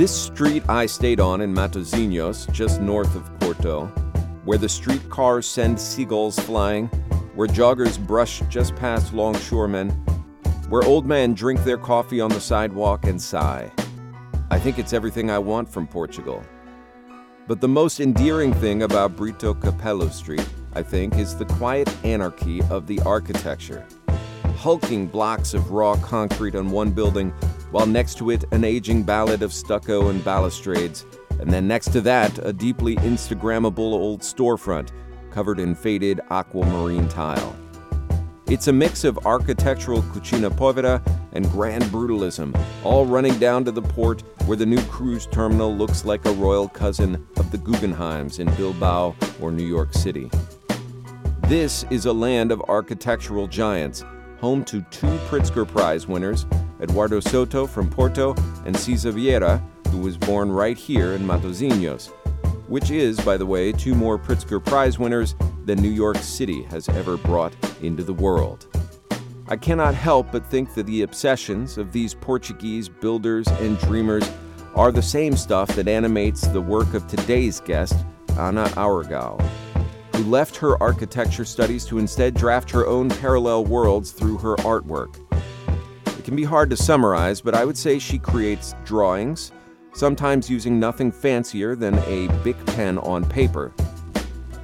This street I stayed on in Matosinhos, just north of Porto, where the streetcars send seagulls flying, where joggers brush just past longshoremen, where old men drink their coffee on the sidewalk and sigh. I think it's everything I want from Portugal. But the most endearing thing about Brito Capelo Street, I think, is the quiet anarchy of the architecture. Hulking blocks of raw concrete on one building, while next to it, an aging ballad of stucco and balustrades, and then next to that, a deeply Instagrammable old storefront covered in faded aquamarine tile. It's a mix of architectural cucina povera and grand brutalism, all running down to the port where the new cruise terminal looks like a royal cousin of the Guggenheims in Bilbao or New York City. This is a land of architectural giants, home to two Pritzker Prize winners, Eduardo Souto from Porto and Siza Vieira, who was born right here in Matosinhos, which is, by the way, two more Pritzker Prize winners than New York City has ever brought into the world. I cannot help but think that the obsessions of these Portuguese builders and dreamers are the same stuff that animates the work of today's guest, Ana Aragão, who left her architecture studies to instead draft her own parallel worlds through her artwork. It can be hard to summarize, but I would say she creates drawings, sometimes using nothing fancier than a Bic pen on paper.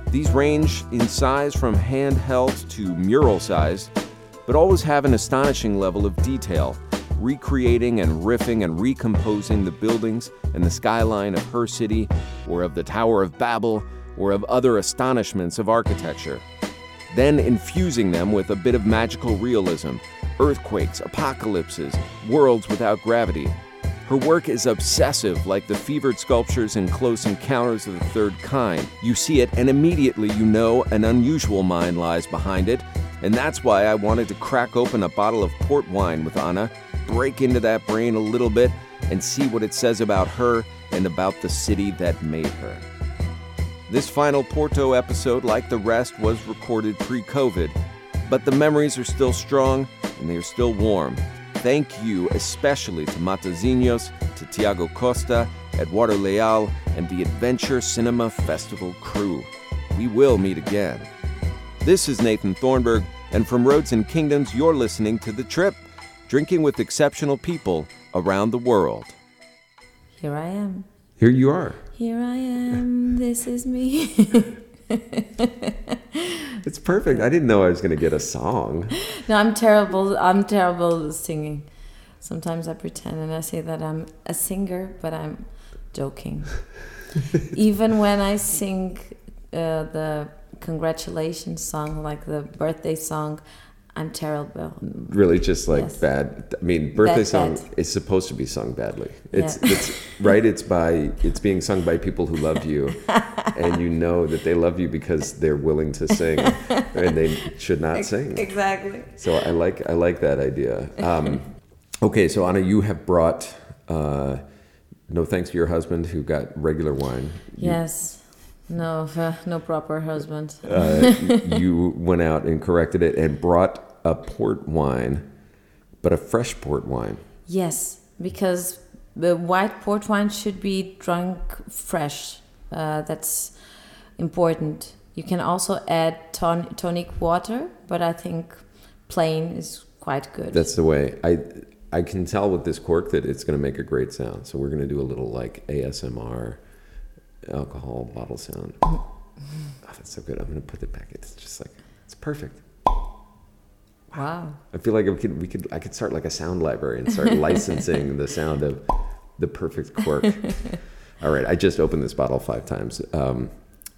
These range in size from handheld to mural sized, but always have an astonishing level of detail, recreating and riffing and recomposing the buildings and the skyline of her city, or of the Tower of Babel, or of other astonishments of architecture. Then infusing them with a bit of magical realism earthquakes, apocalypses, worlds without gravity. Her work is obsessive, like the fevered sculptures in Close Encounters of the Third Kind. You see it, and immediately you know an unusual mind lies behind it, and that's why I wanted to crack open a bottle of port wine with Anna, break into that brain a little bit, and see what it says about her and about the city that made her. This final Porto episode, like the rest, was recorded pre COVID, but the memories are still strong and they are still warm. Thank you especially to Matosinhos, to Tiago Costa, Eduardo Leal, and the Adventure Cinema Festival crew. We will meet again. This is Nathan Thornburgh, and from Roads and Kingdoms, you're listening to The Trip, drinking with exceptional people around the world. Here I am. Here you are. Here I am. this is me. It's perfect. I didn't know I was going to get a song. no, I'm terrible. I'm terrible at singing. Sometimes I pretend and I say that I'm a singer, but I'm joking. Even when I sing uh, the congratulations song, like the birthday song, I'm terrible. Really, just like Yes. bad. I mean, birthday Bad, song bad. is supposed to be sung badly. It's Yeah. it's right. It's by it's being sung by people who love you, and you know that they love you because they're willing to sing, and they should not sing. Exactly. So I like I like that idea. Um, okay, so Anna, you have brought. Uh, no thanks to your husband who got regular wine. You- Yes. No, uh, no proper husband. uh, you went out and corrected it and brought a port wine, but a fresh port wine. Yes, because the white port wine should be drunk fresh. Uh, that's important. You can also add ton- tonic water, but I think plain is quite good. That's the way. I I can tell with this cork that it's going to make a great sound. So we're going to do a little like ASMR alcohol bottle sound. Oh, that's so good. I'm going to put it back. It's just like it's perfect. Wow. I feel like we could we could I could start like a sound library and start licensing the sound of the perfect cork. All right, I just opened this bottle five times. Um,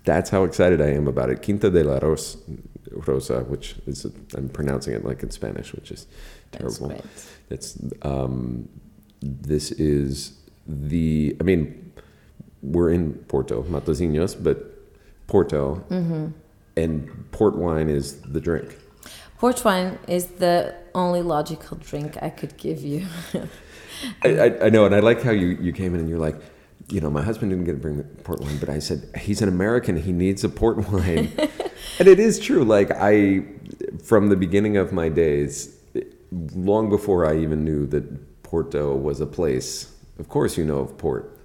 that's how excited I am about it. Quinta de la Ros- Rosa, which is I'm pronouncing it like in Spanish, which is That's terrible. great. It's um, this is the I mean we're in Porto, Matosinhos, but Porto, Mm-hmm. and port wine is the drink. Port wine is the only logical drink I could give you. I, I, I know, and I like how you, you came in and you're like, you know, my husband didn't get to bring the port wine, but I said he's an American, he needs a port wine, and it is true. Like I, from the beginning of my days, long before I even knew that Porto was a place, Of course, you know of port.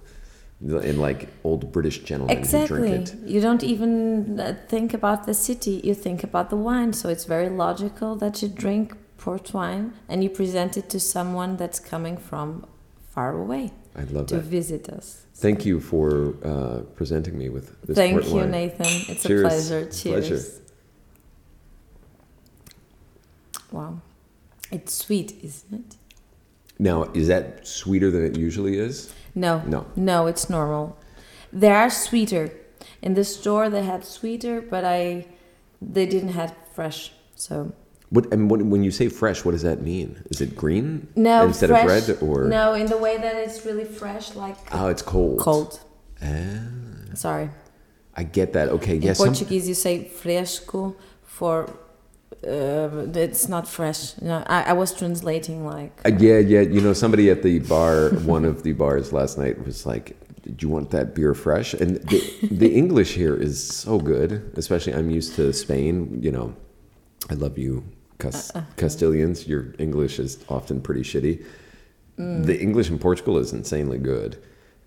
And like old British gentlemen Exactly. who drink it. You don't even uh, think about the city, you think about the wine. So it's very logical that you drink port wine and you present it to someone that's coming from far away I'd love to that. visit us. Thank you for uh, presenting me with this port wine. Thank port you, wine. Nathan. It's Cheers. a pleasure. Cheers. Pleasure. Wow. It's sweet, isn't it? Now, is that sweeter than it usually is? No. No. No, it's normal. They are sweeter. In the store they had sweeter, but I they didn't have fresh. So What and what, when you say fresh, what does that mean? Is it green no instead fresh, of red, or no in the way that it's really fresh, like oh, it's cold. cold. Ah, Sorry. I get that. Okay, In yes. some- Portuguese, you say fresco for. Uh, it's not fresh. No, I, I was translating like. Uh, yeah, yeah. You know, somebody at the bar, one of the bars last night was like, "Did you want that beer fresh?" And the, the English here is so good. Especially, I'm used to Spain. You know, I love you, Cas- Castilians. Your English is often pretty shitty. The English in Portugal is insanely good,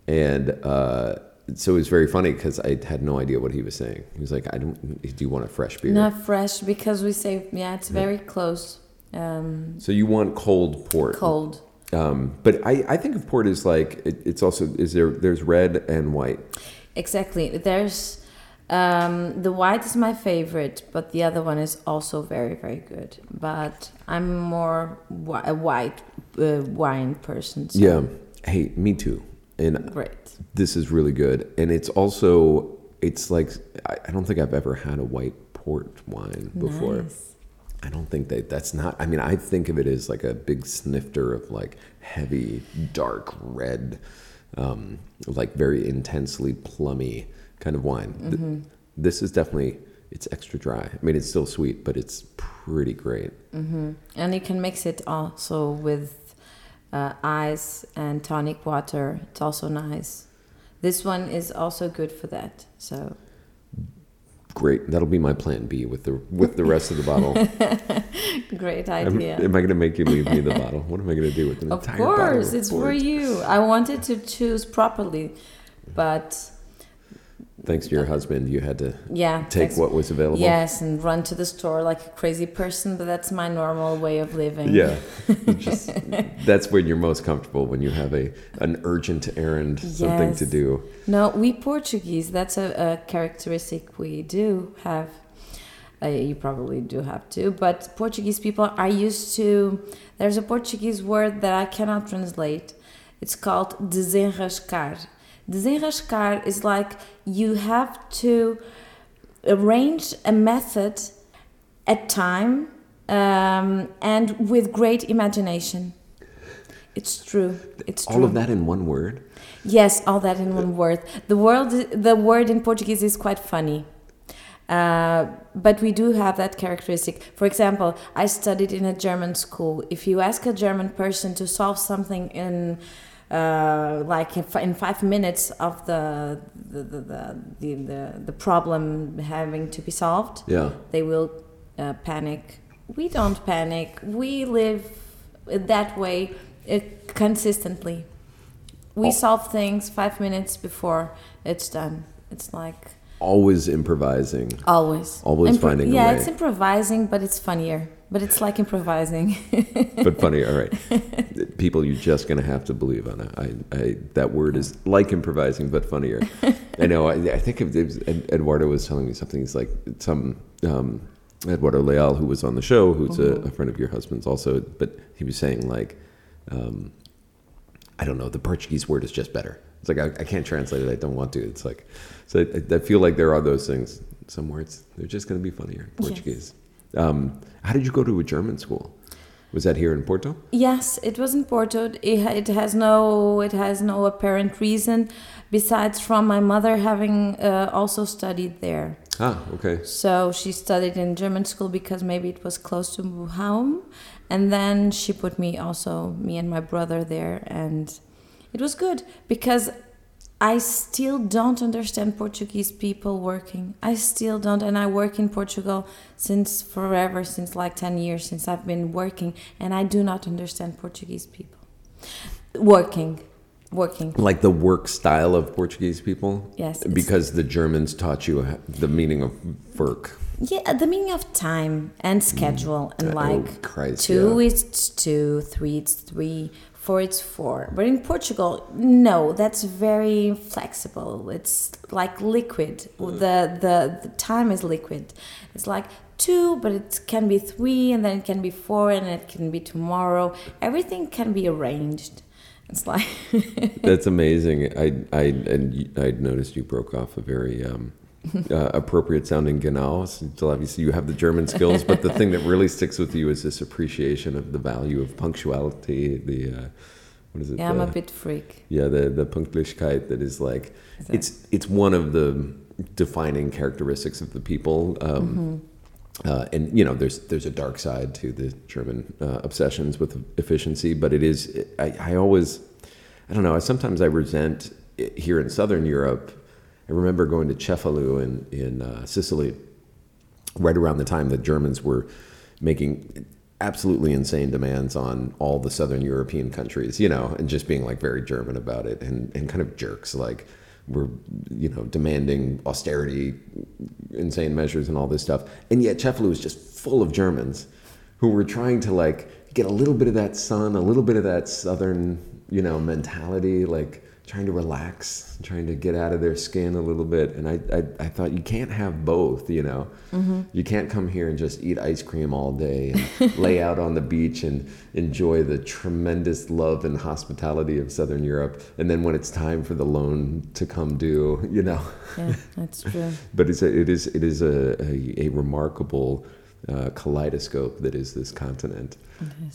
and uh, so it was very funny because I had no idea what he was saying. He was like, "I don't. Do you want a fresh beer?" Not fresh because we say yeah, it's very close. Um, So you want cold port? cold. Um, but I, I think of port as like it, it's also is there there's red and white. Exactly. There's um, the white is my favorite, but the other one is also very very good. But I'm more a white uh, wine person. So Yeah. Hey, me too. And Great. this is really good. And it's also it's like I, don't think I've ever had a white port wine before. Nice. I don't think that that's not. I mean, I think of it as like a big snifter of like heavy, dark red, um, like very intensely plummy kind of wine. Th- This is definitely it's extra dry. I mean, it's still sweet, but it's pretty great. hmm And you can mix it also with uh, ice and tonic water. It's also nice. This one is also good for that. So Great. That'll be my plan B with the with the rest of the bottle. great Am, idea. am I going to make you leave me the bottle? What am I going to do with an Of entire bottle? Of course, it's for you. I wanted to choose properly, but Thanks to your husband, you had to yeah, take what was available. Yes, and run to the store like a crazy person, but that's my normal way of living. Yeah, just that's when you're most comfortable when you have a an urgent errand, something to do. No, we Portuguese, that's a, a characteristic we do have. Uh, you probably do have too, but Portuguese people are used to. There's a Portuguese word that I cannot translate. It's called desenrascar. Desenrascar is like you have to arrange a method at time um, and with great imagination. It's true. It's true. All of that in one word. Yes, all that in one word. The word, the word in Portuguese is quite funny, uh, but we do have that characteristic. For example, I studied in a German school. If you ask a German person to solve something in uh, like in, in five minutes of the the, the, the, the, the problem having to be solved, Yeah. they will uh, panic. We don't panic. We live that way uh, consistently. We Oh. solve things five minutes before it's done. It's like Always improvising. always. Always finding a yeah, it's improvising, but it's funnier. But it's like improvising. but funny. All right, people, you're just gonna have to believe on it. I, I that word is like improvising, but funnier. I know. I, I think it was, Ed- Eduardo was telling me something. He's like some um, Eduardo Leal, who was on the show, who's a, a friend of your husband's also. But he was saying like, um, I don't know. The Portuguese word is just better. It's like I, I can't translate it. I don't want to. It's like so. I, I feel like there are those things. Some words they're just going to be funnier. in Yes. Um, how did you go to a German school? Was that here in Porto? Yes, it was in Porto. It, it has no it has no apparent reason, besides from my mother having uh, also studied there. Ah, okay. So she studied in German school because maybe it was close to home, and then she put me also me and my brother there, and it was good because I still don't understand Portuguese people working. I still don't, and I work in Portugal since forever, since like ten years since I've been working, and I do not understand Portuguese people working. working. Like the work style of Portuguese people? Yes, Because the Germans taught you the meaning of work. Yeah, the meaning of time and schedule, mm. and Oh, like Christ, two yeah. is two, three it's three, four it's four. But in Portugal, no, that's very flexible. It's like liquid. The the the time is liquid. It's like two, but it can be three, and then it can be four, and it can be tomorrow. Everything can be arranged. It's like That's amazing. I I and I noticed you broke off a very um, uh, appropriate sounding genau. So obviously you have the German skills, but the thing that really sticks with you is this appreciation of the value of punctuality. The uh, what is it? yeah, I'm the, a bit freak. yeah, the the Pünktlichkeit that is like it's it's one of the defining characteristics of the people. Um, uh, and you know, there's there's a dark side to the German uh, obsessions with efficiency, but it is. I, I always, I don't know. I sometimes I resent it here in Southern Europe. I remember going to Cefalu in in uh, Sicily, right around the time the Germans were making absolutely insane demands on all the Southern European countries, you know, and just being like very German about it and, and kind of jerks like we're, you know, demanding austerity, insane measures and all this stuff. And yet Cefalu is just full of Germans who were trying to like get a little bit of that sun, a little bit of that Southern, you know, mentality, like trying to relax, trying to get out of their skin a little bit. And I, I, I thought you can't have both, you know. Mm-hmm. You can't come here and just eat ice cream all day and lay out on the beach and enjoy the tremendous love and hospitality of Southern Europe. And then when it's time for the loan to come due, you know. Yeah, that's true. But it's a, it is it is a, a, a remarkable uh, kaleidoscope that is this continent.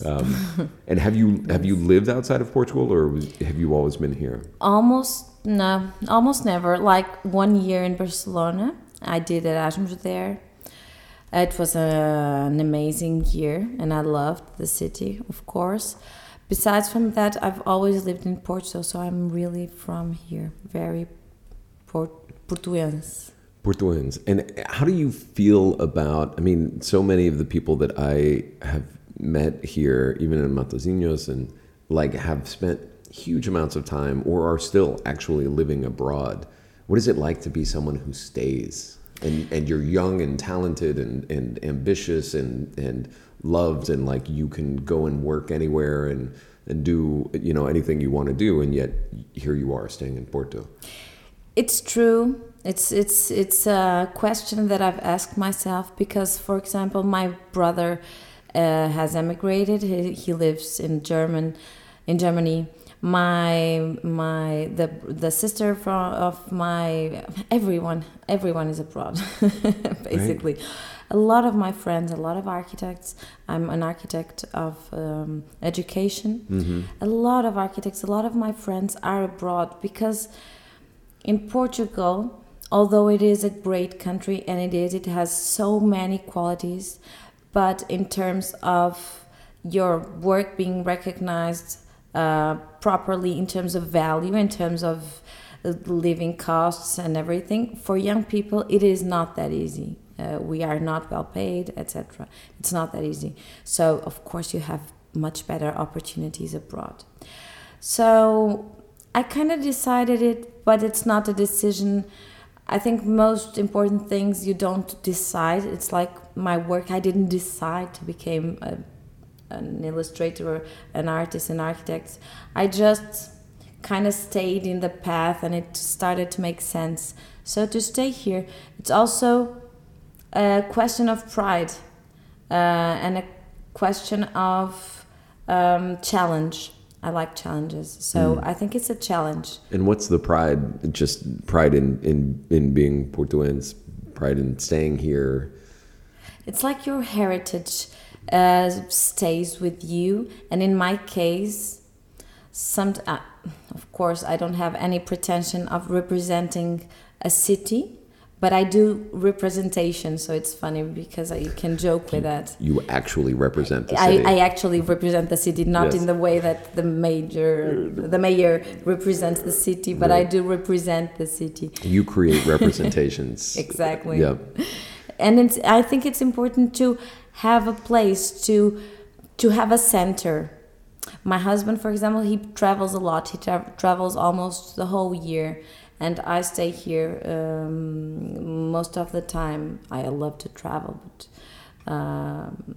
Um, and have you have you lived outside of Portugal, or was, have you always been here? Almost no, almost never. Like one year in Barcelona, I did Erasmus there. It was a, an amazing year, and I loved the city, of course. Besides from that, I've always lived in Portugal, so I'm really from here, very Port- Portuense. Portuans. And how do you feel about? I mean, so many of the people that I have met here, even in Matosinhos, and like have spent huge amounts of time or are still actually living abroad. What is it like to be someone who stays? And, and you're young and talented and, and ambitious and, and loved and like you can go and work anywhere and, and do you know anything you want to do and yet here you are staying in Porto. It's true. It's it's it's a question that I've asked myself because, for example, my brother uh, has emigrated. He, he lives in German, in Germany. My my the the sister from of my everyone everyone is abroad, basically. A lot of my friends, a lot of architects. I'm an architect of um, education. A lot of architects, a lot of my friends are abroad because in Portugal, although it is a great country and it is, it has so many qualities, but in terms of your work being recognized uh, properly, in terms of value, in terms of uh, living costs and everything, for young people, it is not that easy. Uh, we are not well paid, etc. It's not that easy. So, of course, you have much better opportunities abroad. So, I kind of decided it, but it's not a decision. I think most important things you don't decide. It's like my work. I didn't decide to become a, an illustrator or an artist, an architect. I just kind of stayed in the path, and it started to make sense. So to stay here, it's also a question of pride uh, and a question of um, challenge. I like challenges, so I think it's a challenge. And what's the pride? Just pride in in in being Portuense, pride in staying here. It's like your heritage uh, stays with you, and in my case, some. Uh, of course, I don't have any pretension of representing a city, but I do representation. So it's funny because I can joke with that. You actually represent the city. I actually represent the city, not Yes. in the way that the major, the mayor represents the city, but I do represent the city. you create representations. Exactly. Yeah. and it's, I think it's important to have a place to to have a center my husband, for example, he travels a lot. He tra- travels almost the whole year, and I stay here um, most of the time. I love to travel, but um,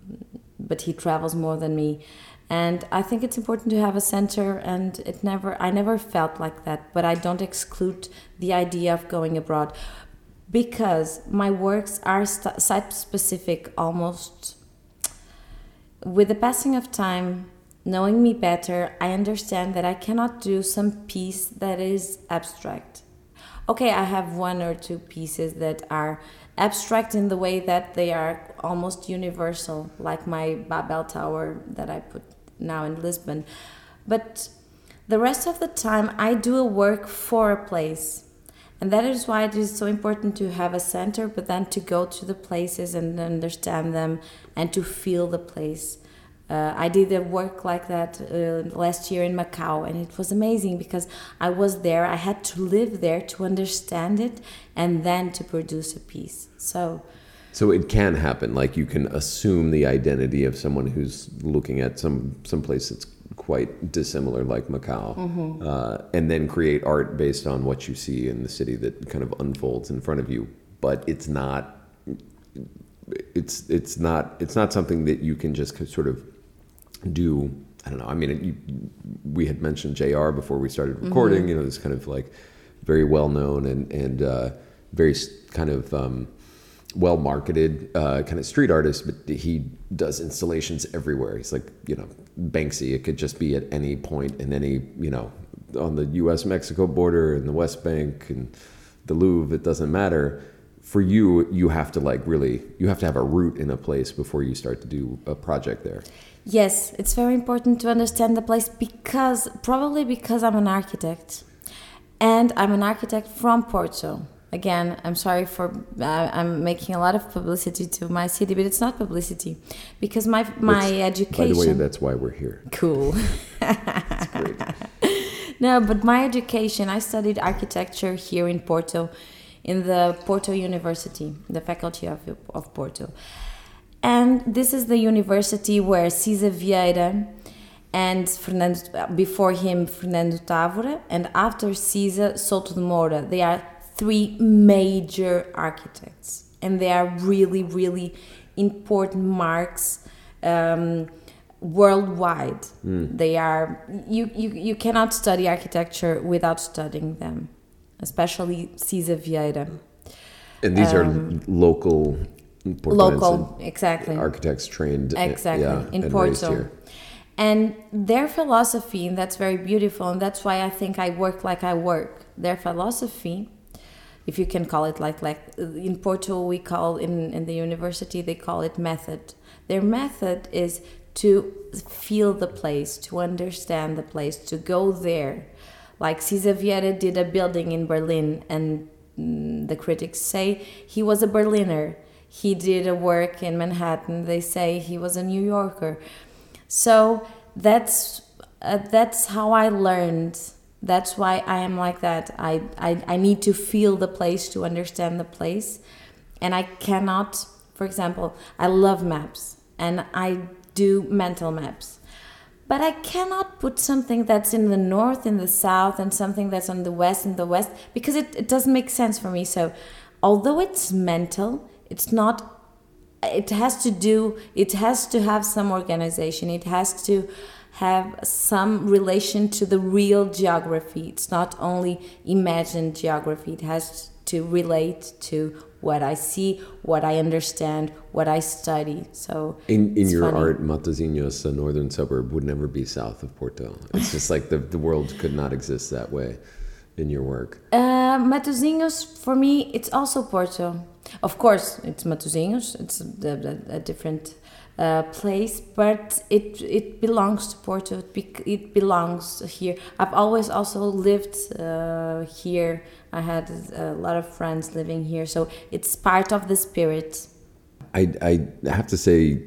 but he travels more than me, and I think it's important to have a center. And it never, I never felt like that, but I don't exclude the idea of going abroad because my works are site specific almost. With the passing of time Knowing me better, I understand that I cannot do some piece that is abstract. Okay, I have one or two pieces that are abstract in the way that they are almost universal, like my Babel Tower that I put now in Lisbon. But the rest of the time, I do a work for a place. And that is why it is so important to have a center, but then to go to the places and understand them and to feel the place. Uh, I did a work like that uh, last year in Macau, and it was amazing because I was there. I had to live there to understand it, and then to produce a piece. So, so it can happen. Like you can assume the identity of someone who's looking at some some place that's quite dissimilar, like Macau, mm-hmm. uh, and then create art based on what you see in the city that kind of unfolds in front of you. But it's not. It's it's not it's not something that you can just sort of do I don't know. I mean, it, you, we had mentioned JR. before we started recording. Mm-hmm. You know, this kind of like very well known and and uh, very kind of um, well marketed uh, kind of street artist, but he does installations everywhere. He's like you know Banksy. It could just be at any point in any you know on the U.S. Mexico border in the West Bank and the Louvre. It doesn't matter. For you, you have to like really, you have to have a root in a place before you start to do a project there. Yes, it's very important to understand the place because probably because I'm an architect and I'm an architect from Porto. Again, I'm sorry for uh, I'm making a lot of publicity to my city, but it's not publicity because my my that's, education. By the way, that's why we're here. Cool. no, but my education, I studied architecture here in Porto, in the Porto University, the faculty of of Porto and this is the university where Siza Vieira and Fernando, before him, Fernando Távora, and after Siza, Souto de Moura. They are three major architects, and they are really, really important marks um, worldwide. Mm. They are you, you you cannot study architecture without studying them, especially Siza Vieira. And these um, are local local exactly architects trained exactly yeah, in Porto. And their philosophy, and that's very beautiful, and that's why I think I work like I work. Their philosophy, if you can call it like like in Porto we call in in the university they call it method. Their method is to feel the place, to understand the place, to go there. Like Siza Vieira did a building in Berlin, and mm, the critics say he was a Berliner he did a work in Manhattan. They say he was a New Yorker. So that's uh, that's how I learned. That's why I am like that. I, I I need to feel the place to understand the place, and I cannot. For example, I love maps and I do mental maps. But I cannot put something that's in the north, in the south, and something that's on the west, in the west, because it, it doesn't make sense for me. So, although it's mental, it's not it has to do it has to have some organization. It has to have some relation to the real geography. It's not only imagined geography. It has to relate to what i see what i understand what i study. So in, in your funny. art matosinhos a northern suburb would never be south of porto. It's just like the, the world could not exist that way in your work. Uh, matosinhos for me it's also porto of course, it's Matosinhos. It's a, a, different uh, place, but it it belongs to Porto. It, be, it belongs here. I've always also lived uh, here. I had a lot of friends living here, so it's part of the spirit. I I have to say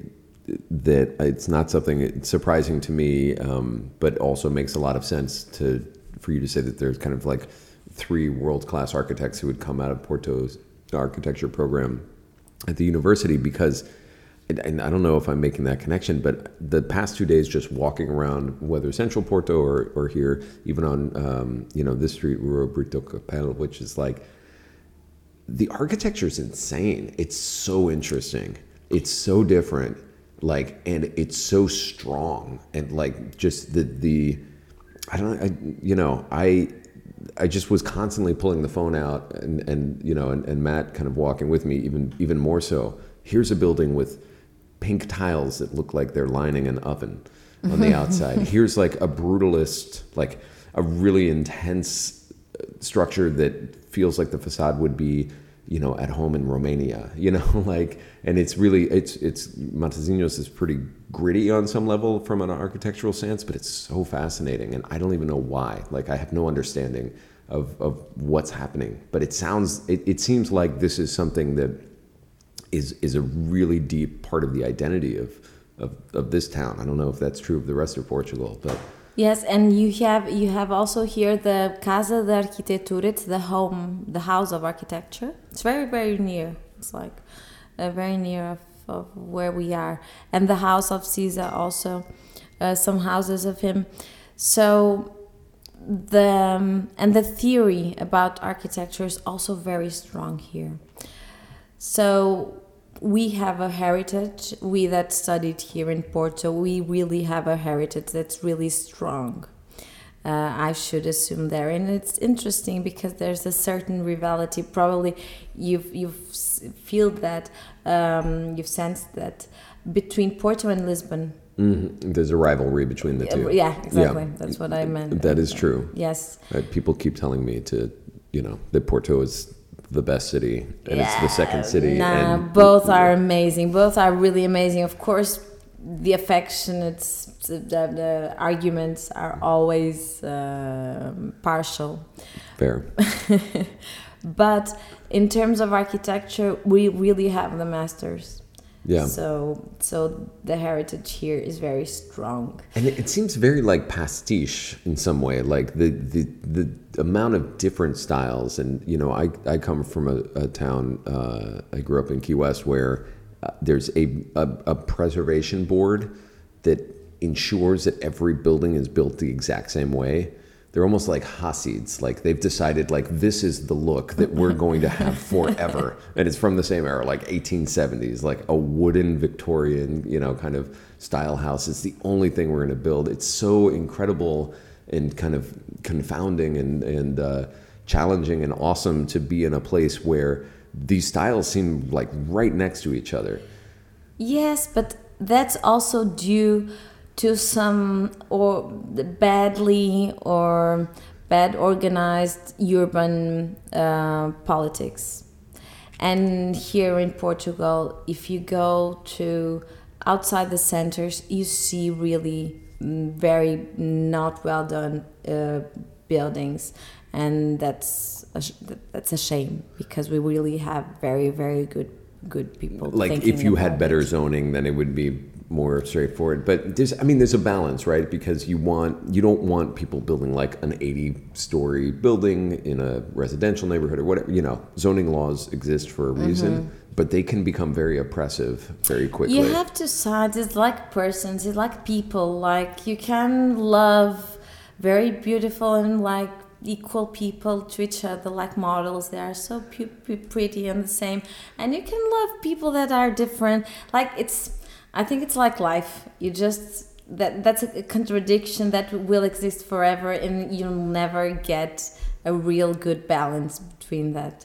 that it's not something surprising to me, um, but also makes a lot of sense to for you to say that there's kind of like three world class architects who would come out of Porto's architecture program at the university because and, I don't know if I'm making that connection, but the past two days, just walking around, whether Central Porto or, or here, even on um, you know this street, Rua Brito Capel, which is like the architecture is insane. It's so interesting. It's so different. Like, and it's so strong, and like just the the I don't I, you know I I just was constantly pulling the phone out and, and you know and, and Matt kind of walking with me even even more so. Here's a building with pink tiles that look like they're lining an oven on the outside. Here's like a brutalist, like a really intense uh, structure that feels like the facade would be, you know, at home in Romania, you know, like, and it's really, it's, it's, Matosinhos is pretty gritty on some level from an architectural sense, but it's so fascinating. And I don't even know why. Like, I have no understanding of, of what's happening, but it sounds, it, it seems like this is something that is is a really deep part of the identity of, of of this town. I don't know if that's true of the rest of Portugal, but yes, and you have you have also here the Casa de Arquitetura. It's the home, the house of architecture. It's very very near. It's like uh, very near of, of where we are, and the house of Siza also. Uh, some houses of him. So the um, and the theory about architecture is also very strong here. So we have a heritage. We that studied here in Porto, we really have a heritage that's really strong. Uh, I should assume there, and it's interesting because there's a certain rivalry. Probably you've you've feel that um, you've sensed that between Porto and Lisbon. Mm-hmm. There's a rivalry between the two. Yeah, exactly. Yeah. That's what I meant. That is true. Yes. Uh, people keep telling me to, you know, that Porto is the best city and yeah, it's the second city. Nah, and, both are amazing. Both are really amazing. Of course, the affectionate, the, the arguments are always uh, partial. Fair. but in terms of architecture, we really have the masters. Yeah. So so the heritage here is very strong. And it, it, seems very like pastiche in some way, like the the the amount of different styles. And you know, I I come from a, a town. Uh, I grew up in Key West where uh, there's a, a a preservation board that ensures that every building is built the exact same way they're almost like Hasids. Like they've decided like this is the look that we're going to have forever. and it's from the same era, like 1870s, like a wooden Victorian, you know, kind of style house. It's the only thing we're going to build. It's so incredible and kind of confounding and, and uh, challenging and awesome to be in a place where these styles seem like right next to each other. Yes, but that's also due to some or badly or bad organized urban uh, politics. And here in Portugal, if you go to outside the centers, you see really very not well done uh, buildings, and that's a that's a shame because we really have very very good good people. Like if you had better it. zoning, then it would be more straightforward. But there's, I mean, there's a balance, right? Because you want, you don't want people building like an 80 story building in a residential neighborhood or whatever. You know, zoning laws exist for a reason, mm-hmm. But they can become very oppressive very quickly. You have to sides. It's like persons. It's like people. Like you can love very beautiful and like equal people to each other like models they are so pretty and the same and you can love people that are different like it's I think it's like life. You just that that's a contradiction that will exist forever, and you'll never get a real good balance between that.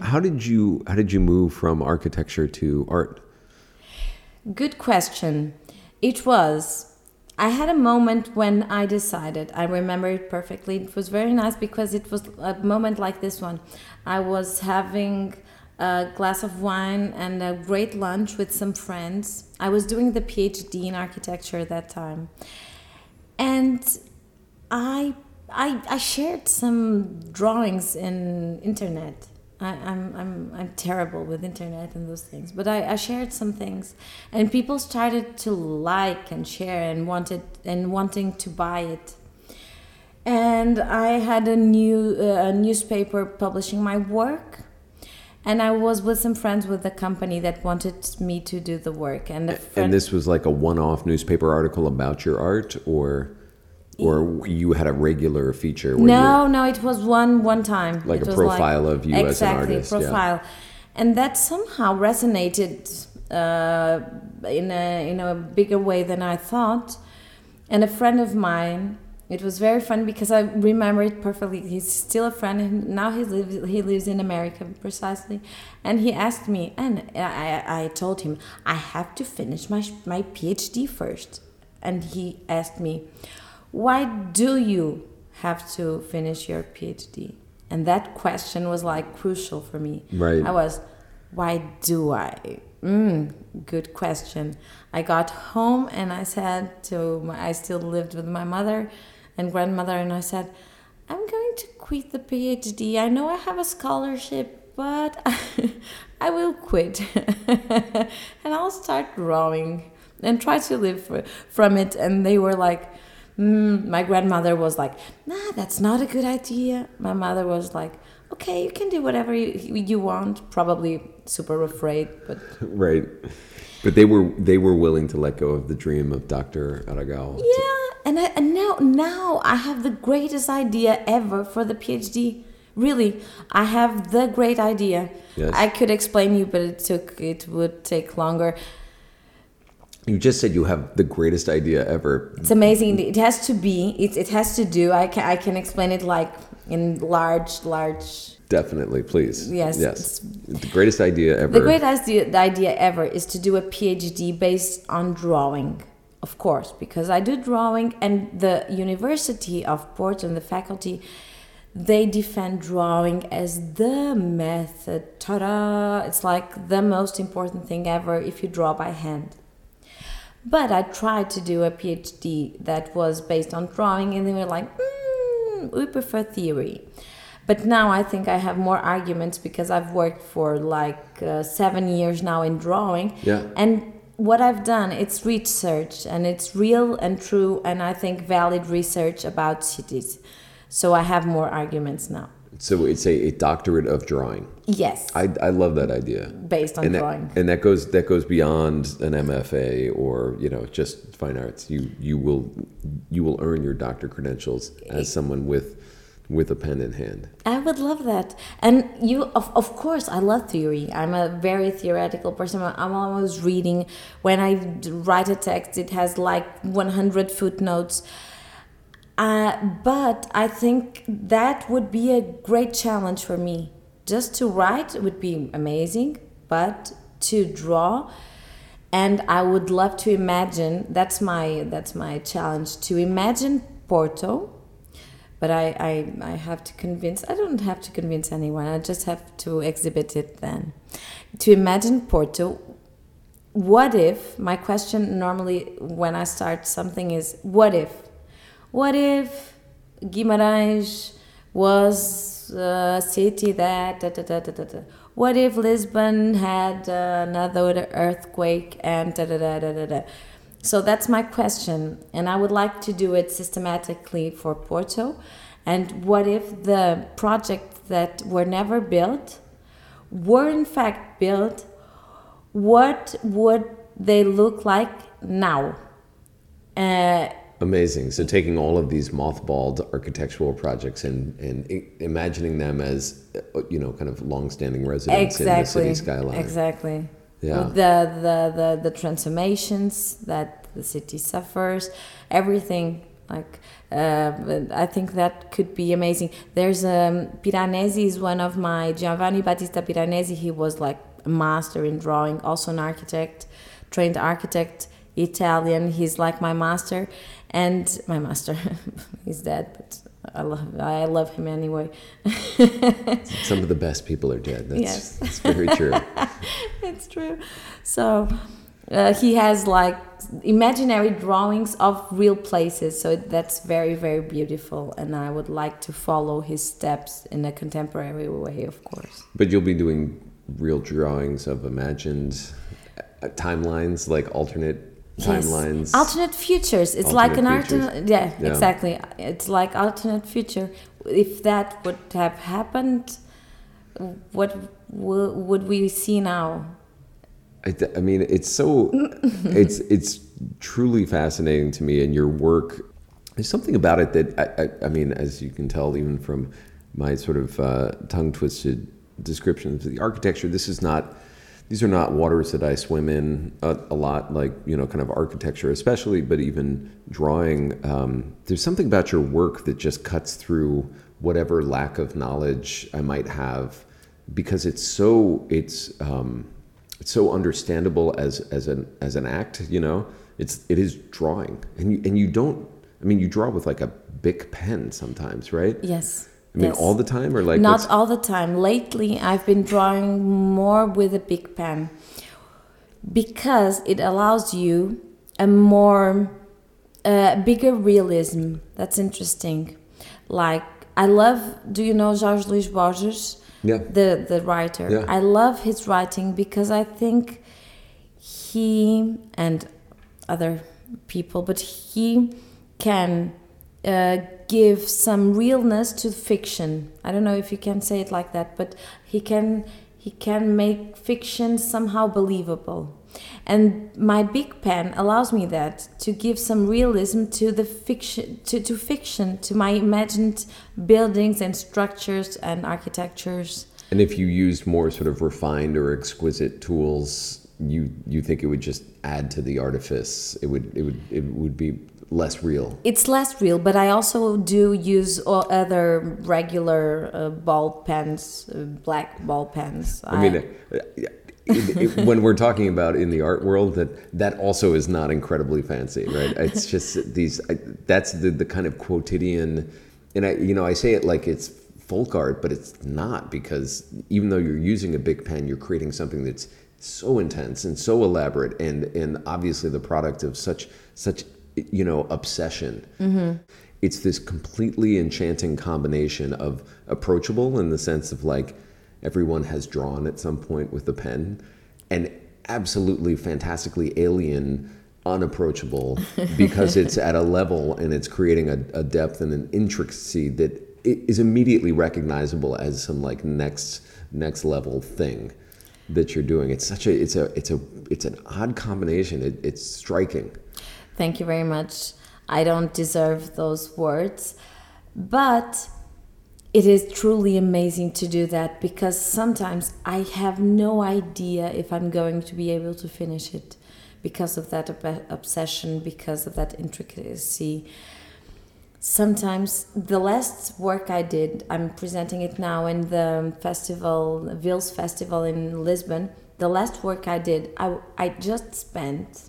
How did you how did you move from architecture to art? Good question. It was I had a moment when I decided. I remember it perfectly. It was very nice because it was a moment like this one. I was having a glass of wine, and a great lunch with some friends. I was doing the PhD in architecture at that time, and I I, I shared some drawings in internet. I, I'm, I'm, I'm terrible with internet and those things, but I, I shared some things, and people started to like and share and wanted and wanting to buy it. And I had a new uh, a newspaper publishing my work, and I was with some friends with the company that wanted me to do the work. And friend, And this was like a one-off newspaper article about your art, or or you had a regular feature. No, no, it was one one time. Like It a profile of you as an exactly, artist, yeah. profile, and that somehow resonated uh, in a in a bigger way than I thought. And a friend of mine, it was very fun because I remember it perfectly. He's still a friend, and now he lives he lives in America precisely. And he asked me, and I I told him I have to finish my my PhD first. And he asked me, why do you have to finish your PhD? And that question was like crucial for me. Right. I was, why do I? Mm, good question. I got home and I said to my, I still lived with my mother and grandmother, and I said, I'm going to quit the PhD. I know I have a scholarship, but I will quit and I'll start drawing and try to live for, from it. And they were like, mm, my grandmother was like, nah, that's not a good idea. My mother was like, okay, you can do whatever you, you want. Probably super afraid, but right? But they were they were willing to let go of the dream of Dr. Aragao. yeah. And, I, and now now I have the greatest idea ever for the PhD. Really, I have the great idea. Yes. I could explain you, but it took it would take longer. You just said you have the greatest idea ever. It's amazing. It has to be. It, it has to do. I can I can explain it like in large large. Definitely, please. Yes, Yes. The greatest idea ever. The great idea, the idea ever is to do a PhD based on drawing, of course, because I do drawing, and the University of Porto and the faculty, they defend drawing as the method. Ta-da! It's like the most important thing ever if you draw by hand. But I tried to do a PhD that was based on drawing, and they were like, mm, we prefer theory. But now I think I have more arguments because I've worked for like uh, seven years now in drawing. Yeah. And what I've done, it's research and it's real and true, and I think valid research about cities. So I have more arguments now. So it's a, a doctorate of drawing. Yes, I, I love that idea. based on and drawing. That, and that goes that goes beyond an MFA or you know just fine arts. You you will you will earn your doctor credentials as someone with with a pen in hand. I would love that. And you, of, of course, I love theory. I'm a very theoretical person. I'm always reading. When I write a text, it has like 100 footnotes. Uh, but I think that would be a great challenge for me. Just to write would be amazing, but to draw, and I would love to imagine. That's my that's my challenge to imagine Porto but I, I, I have to convince i don't have to convince anyone i just have to exhibit it then to imagine porto what if my question normally when i start something is what if what if guimarães was a city that da, da, da, da, da. what if lisbon had uh, another earthquake and da, da, da, da, da, da. So that's my question, and I would like to do it systematically for Porto. And what if the projects that were never built were in fact built? What would they look like now? Uh, Amazing. So taking all of these mothballed architectural projects and and imagining them as you know kind of long-standing residents in the city skyline. Exactly. Yeah. The, the, the, the transformations that the city suffers, everything. Like, uh, I think that could be amazing. There's um, Piranesi is one of my Giovanni Battista Piranesi. He was like a master in drawing, also an architect, trained architect, Italian. He's like my master, and my master. He's dead, but I love I love him anyway. Some of the best people are dead. That's, Yes. that's very true. it's true. So uh, he has like imaginary drawings of real places. So that's very very beautiful, and I would like to follow his steps in a contemporary way, of course. but you'll be doing real drawings of imagined uh, timelines, like alternate timelines. Yes. Alternate futures. It's like an Alternate Yeah, Yeah. exactly. It's like alternate future. If that would have happened, what would we see now? I, I mean, it's so it's it's truly fascinating to me, and your work. There's something about it that I, I, I mean, as you can tell, even from my sort of uh, tongue twisted descriptions of the architecture, this is not. These are not waters that I swim in a, a lot, like you know, kind of architecture, especially, but even drawing. Um, there's something about your work that just cuts through whatever lack of knowledge I might have, because it's so it's. Um, it's so understandable as as an as an act you know it's it is drawing and you and you don't i mean you draw with like a big pen sometimes right Yes. I mean yes. all the time or like Not what's- all the time. Lately, I've been drawing more with a big pen because it allows you a more uh, bigger realism. That's interesting. Like I love. Do you know Jorge Luis Borges? Yeah. The the writer. Yeah. I love his writing because I think he and other people, but he can uh, give some realness to fiction. I don't know if you can say it like that, but he can he can make fiction somehow believable. And my big pen allows me that to give some realism to the fiction to, to fiction, to my imagined buildings and structures and architectures. and if you used more sort of refined or exquisite tools you you think it would just add to the artifice it would it would it would be less real It's less real, but I also do use other regular uh, ball pens, uh, black ball pens. I mean, uh, it, it, when we're talking about in the art world, that that also is not incredibly fancy, right? It's just these. I, that's the the kind of quotidian, and I you know I say it like it's folk art, but it's not because even though you're using a big pen, you're creating something that's so intense and so elaborate, and and obviously the product of such such you know obsession. Mm-hmm. It's this completely enchanting combination of approachable in the sense of like everyone has drawn at some point with a pen and absolutely fantastically alien unapproachable because it's at a level and it's creating a, a depth and an intricacy that is immediately recognizable as some like next next level thing that you're doing. It's such a it's a it's a it's an odd combination. It, it's striking Thank you very much. I don't deserve those words, but it is truly amazing to do that because sometimes I have no idea if I'm going to be able to finish it because of that ob- obsession, because of that intricacy. Sometimes the last work I did, I'm presenting it now in the festival, Vils Festival in Lisbon. The last work I did, I, I just spent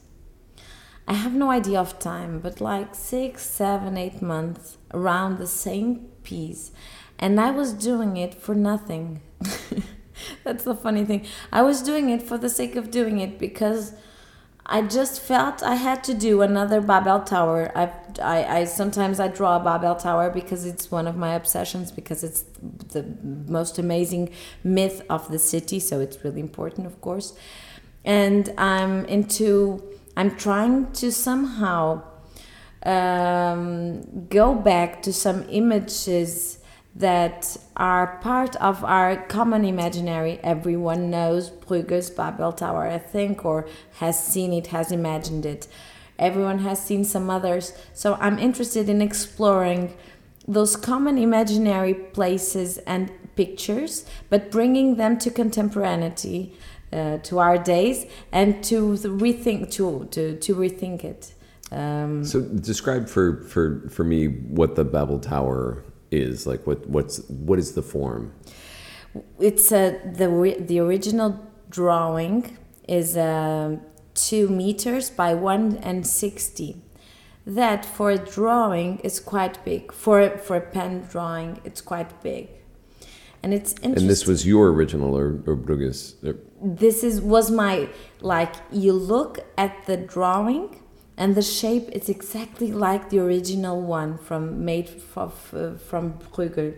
I have no idea of time, but like six, seven, eight months around the same piece. And I was doing it for nothing. That's the funny thing. I was doing it for the sake of doing it because I just felt I had to do another Babel Tower. I've, I, I sometimes I draw a Babel Tower because it's one of my obsessions because it's the most amazing myth of the city, so it's really important, of course. And I'm into. I'm trying to somehow um, go back to some images that are part of our common imaginary. Everyone knows Bruegel's Babel Tower, I think, or has seen it, has imagined it. Everyone has seen some others. So I'm interested in exploring those common imaginary places and pictures, but bringing them to contemporaneity, uh, to our days, and to rethink to to to rethink it. Um, So describe for for for me what the Babel Tower is like. What what's what is the form? it's a the the original drawing is um two meters by one and sixty. that for a drawing is quite big. For for a pen drawing, it's quite big, and it's interesting. And this was your original or, or Bruegel's? Or, this is was my like you look at the drawing and the shape is exactly like the original one from made uh, from Bruegel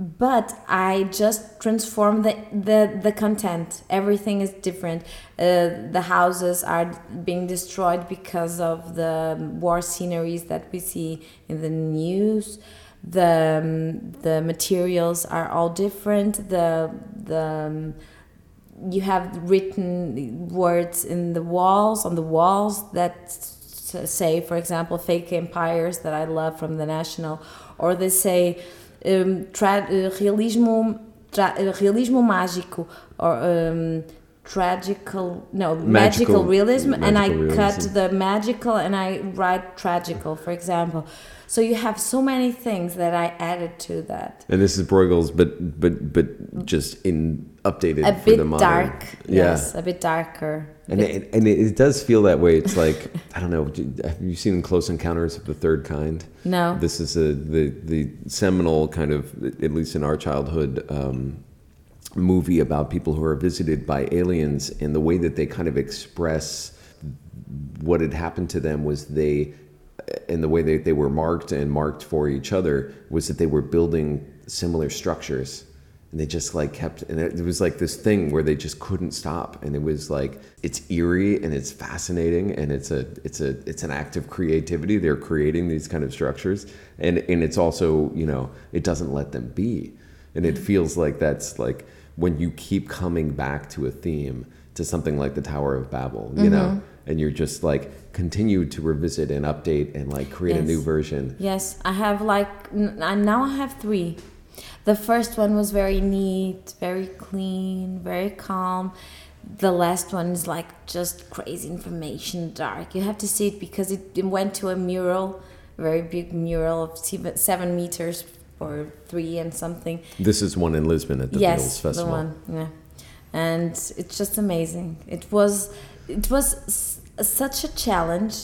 but I just transform the, the, the content. Everything is different. Uh, the houses are being destroyed because of the war sceneries that we see in the news. The, um, the materials are all different. The, the, um, you have written words in the walls, on the walls that say, for example, fake empires that I love from the National, or they say, um, tra uh, realismo, tra uh, realismo mágico or um, tragical no magical, magical realism magical and i realism. cut the magical and i write tragical for example so you have so many things that i added to that. And this is bruegel's but but but just in updated a for bit dark. Yeah. yes a bit darker. And it, and it does feel that way. It's like i don't know have you seen close encounters of the third kind? No. This is a the the seminal kind of at least in our childhood um, movie about people who are visited by aliens and the way that they kind of express what had happened to them was they and the way they, they were marked and marked for each other was that they were building similar structures. And they just like kept and it, it was like this thing where they just couldn't stop. And it was like it's eerie and it's fascinating and it's a it's a it's an act of creativity. They're creating these kind of structures. And and it's also you know it doesn't let them be. And it feels like that's like when you keep coming back to a theme to something like the Tower of Babel, you mm-hmm. know, and you're just like continue to revisit and update and like create yes. a new version. Yes, I have like I now I have three. The first one was very neat, very clean, very calm. The last one is like just crazy information, dark. You have to see it because it, it went to a mural, very big mural of seven meters or three and something. This is one in Lisbon at the yes, Beatles Festival. the one, yeah. And it's just amazing. It was, it was such a challenge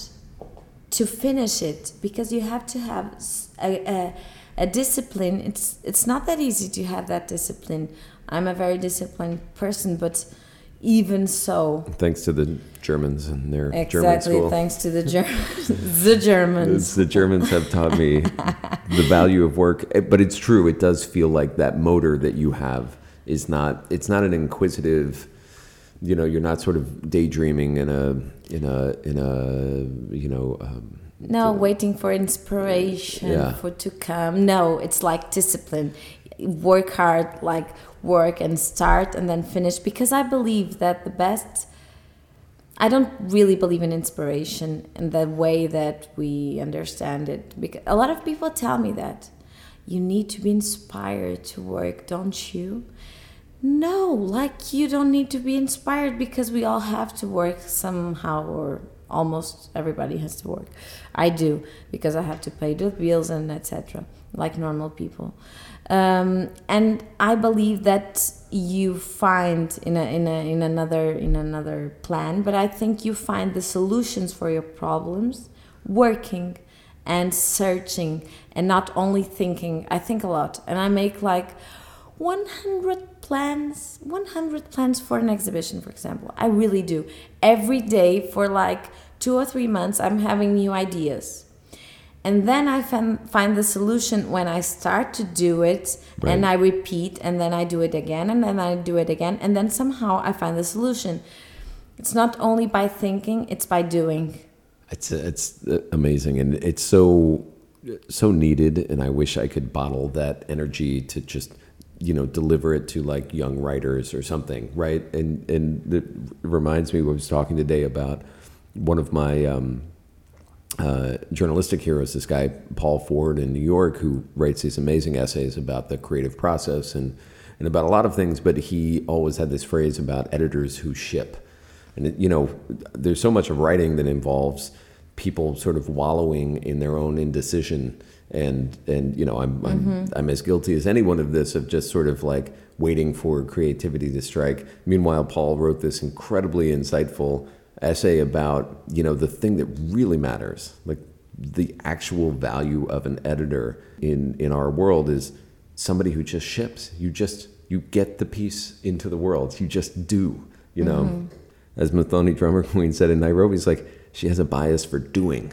to finish it because you have to have a, a, a discipline. It's it's not that easy to have that discipline. I'm a very disciplined person, but even so. Thanks to the Germans and their exactly, German school. Exactly thanks to the Germans. the Germans. the Germans have taught me the value of work. Eh, but it's true. It does feel like that motor that you have is not. It's not an inquisitive. You know, you're not sort of daydreaming in a in a in a you know. Um, no, waiting for inspiration yeah. for to come. No, it's like discipline. Work hard, like work and start and then finish because I believe that the best I don't really believe in inspiration in the way that we understand it because a lot of people tell me that you need to be inspired to work, don't you? No, like you don't need to be inspired because we all have to work somehow or almost everybody has to work. I do because I have to pay the bills and etc. like normal people. Um, and I believe that you find in a, in a, in another in another plan, but I think you find the solutions for your problems working and searching and not only thinking. I think a lot, and I make like 100 plans 100 plans for an exhibition for example. I really do. Every day for like two or three months i'm having new ideas. And then i find the solution when i start to do it right. and i repeat and then i do it again and then i do it again and then somehow i find the solution. It's not only by thinking it's by doing. It's it's amazing and it's so so needed and i wish i could bottle that energy to just you know deliver it to like young writers or something right and and it reminds me i was talking today about one of my um, uh, journalistic heroes, this guy Paul Ford in New York, who writes these amazing essays about the creative process and and about a lot of things. But he always had this phrase about editors who ship, and you know, there's so much of writing that involves people sort of wallowing in their own indecision. And and you know I'm I'm, mm-hmm. I'm as guilty as anyone of this of just sort of like waiting for creativity to strike. Meanwhile, Paul wrote this incredibly insightful essay about you know the thing that really matters like the actual value of an editor in in our world is somebody who just ships. You just you get the piece into the world. You just do. You know, Mm-hmm. as Muthoni drummer queen said in Nairobi, it's like she has a bias for doing,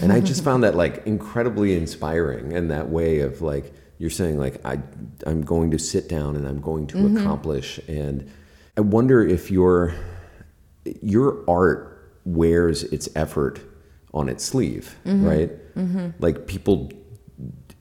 and I just found that like incredibly inspiring. And that way of like you're saying like I I'm going to sit down and I'm going to mm-hmm. accomplish. And I wonder if your your art wears its effort on its sleeve, mm-hmm. right? Mm-hmm. Like people,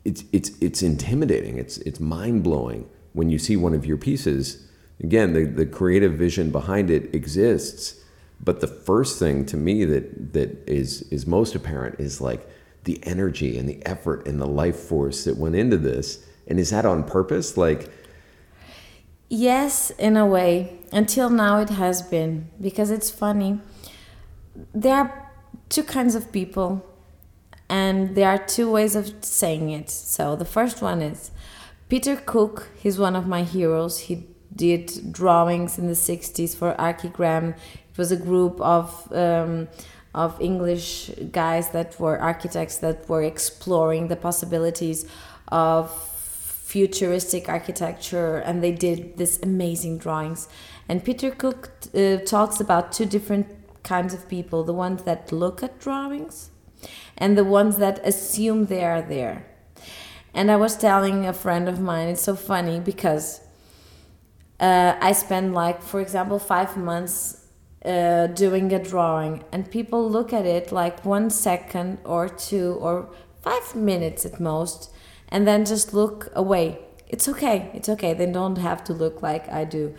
it's it's it's intimidating. It's it's mind blowing when you see one of your pieces. Again, the the creative vision behind it exists, but the first thing to me that that is is most apparent is like the energy and the effort and the life force that went into this. And is that on purpose? Like, Yes, in a way. Until now, it has been because it's funny. There are two kinds of people, and there are two ways of saying it. So the first one is Peter Cook. He's one of my heroes. He did drawings in the '60s for Archigram. It was a group of um, of English guys that were architects that were exploring the possibilities of futuristic architecture and they did this amazing drawings. And peter cook uh, talks about two different kinds of people the ones that look at drawings and the ones that assume they are there. And i was telling a friend of mine it's so funny because uh, I spend like, for example, five months uh, doing a drawing, and people look at it like one second or two or five minutes at most, and then just look away. It's okay. It's okay. They don't have to look like I do.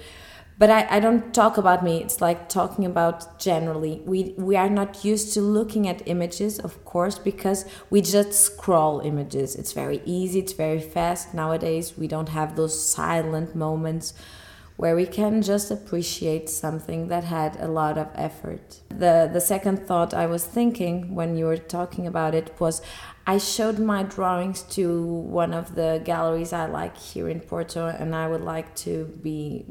But I, I don't talk about me. It's like talking about generally. We we are not used to looking at images, of course, because we just scroll images. It's very easy. It's very fast nowadays. We don't have those silent moments where we can just appreciate something that had a lot of effort. The the second thought I was thinking when you were talking about it was I showed my drawings to one of the galleries I like here in Porto and I would like to be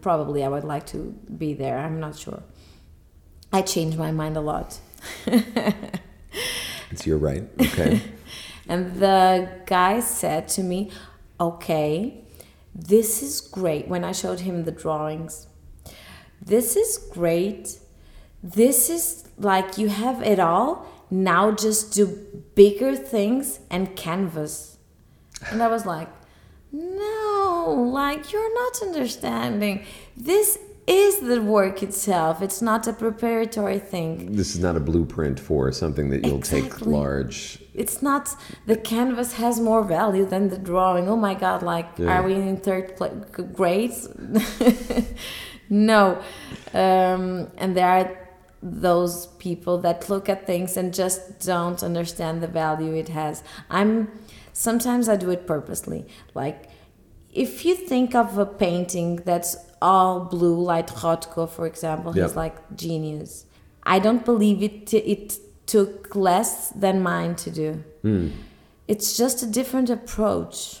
probably I would like to be there. I'm not sure. I changed my mind a lot. it's your right. Okay. And the guy said to me, Okay, this is great. When I showed him the drawings, this is great. This is like you have it all. Now just do bigger things and canvas. And I was like, no, like you're not understanding. This is the work itself. It's not a preparatory thing. this is not a blueprint for something that you'll take large. It's not the canvas has more value than the drawing. Oh my god, like Yeah. are we in third grade? no. Um, and there are those people that look at things and just don't understand the value it has. I'm sometimes I do it purposely. Like if you think of a painting that's all blue, like Rothko, for example, Yeah. he's like genius. I don't believe it. T- it took less than mine to do. Hmm. It's just a different approach.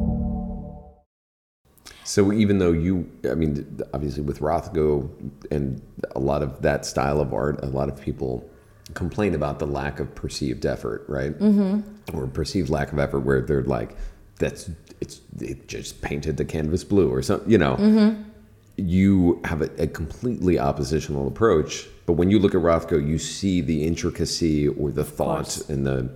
So even though you, I mean, obviously with Rothko and a lot of that style of art, a lot of people complain about the lack of perceived effort, right? Mm-hmm. Or perceived lack of effort, where they're like, "That's it's it just painted the canvas blue," or something, you know. You have a, a completely oppositional approach, but when you look at Rothko, you see the intricacy or the thought and the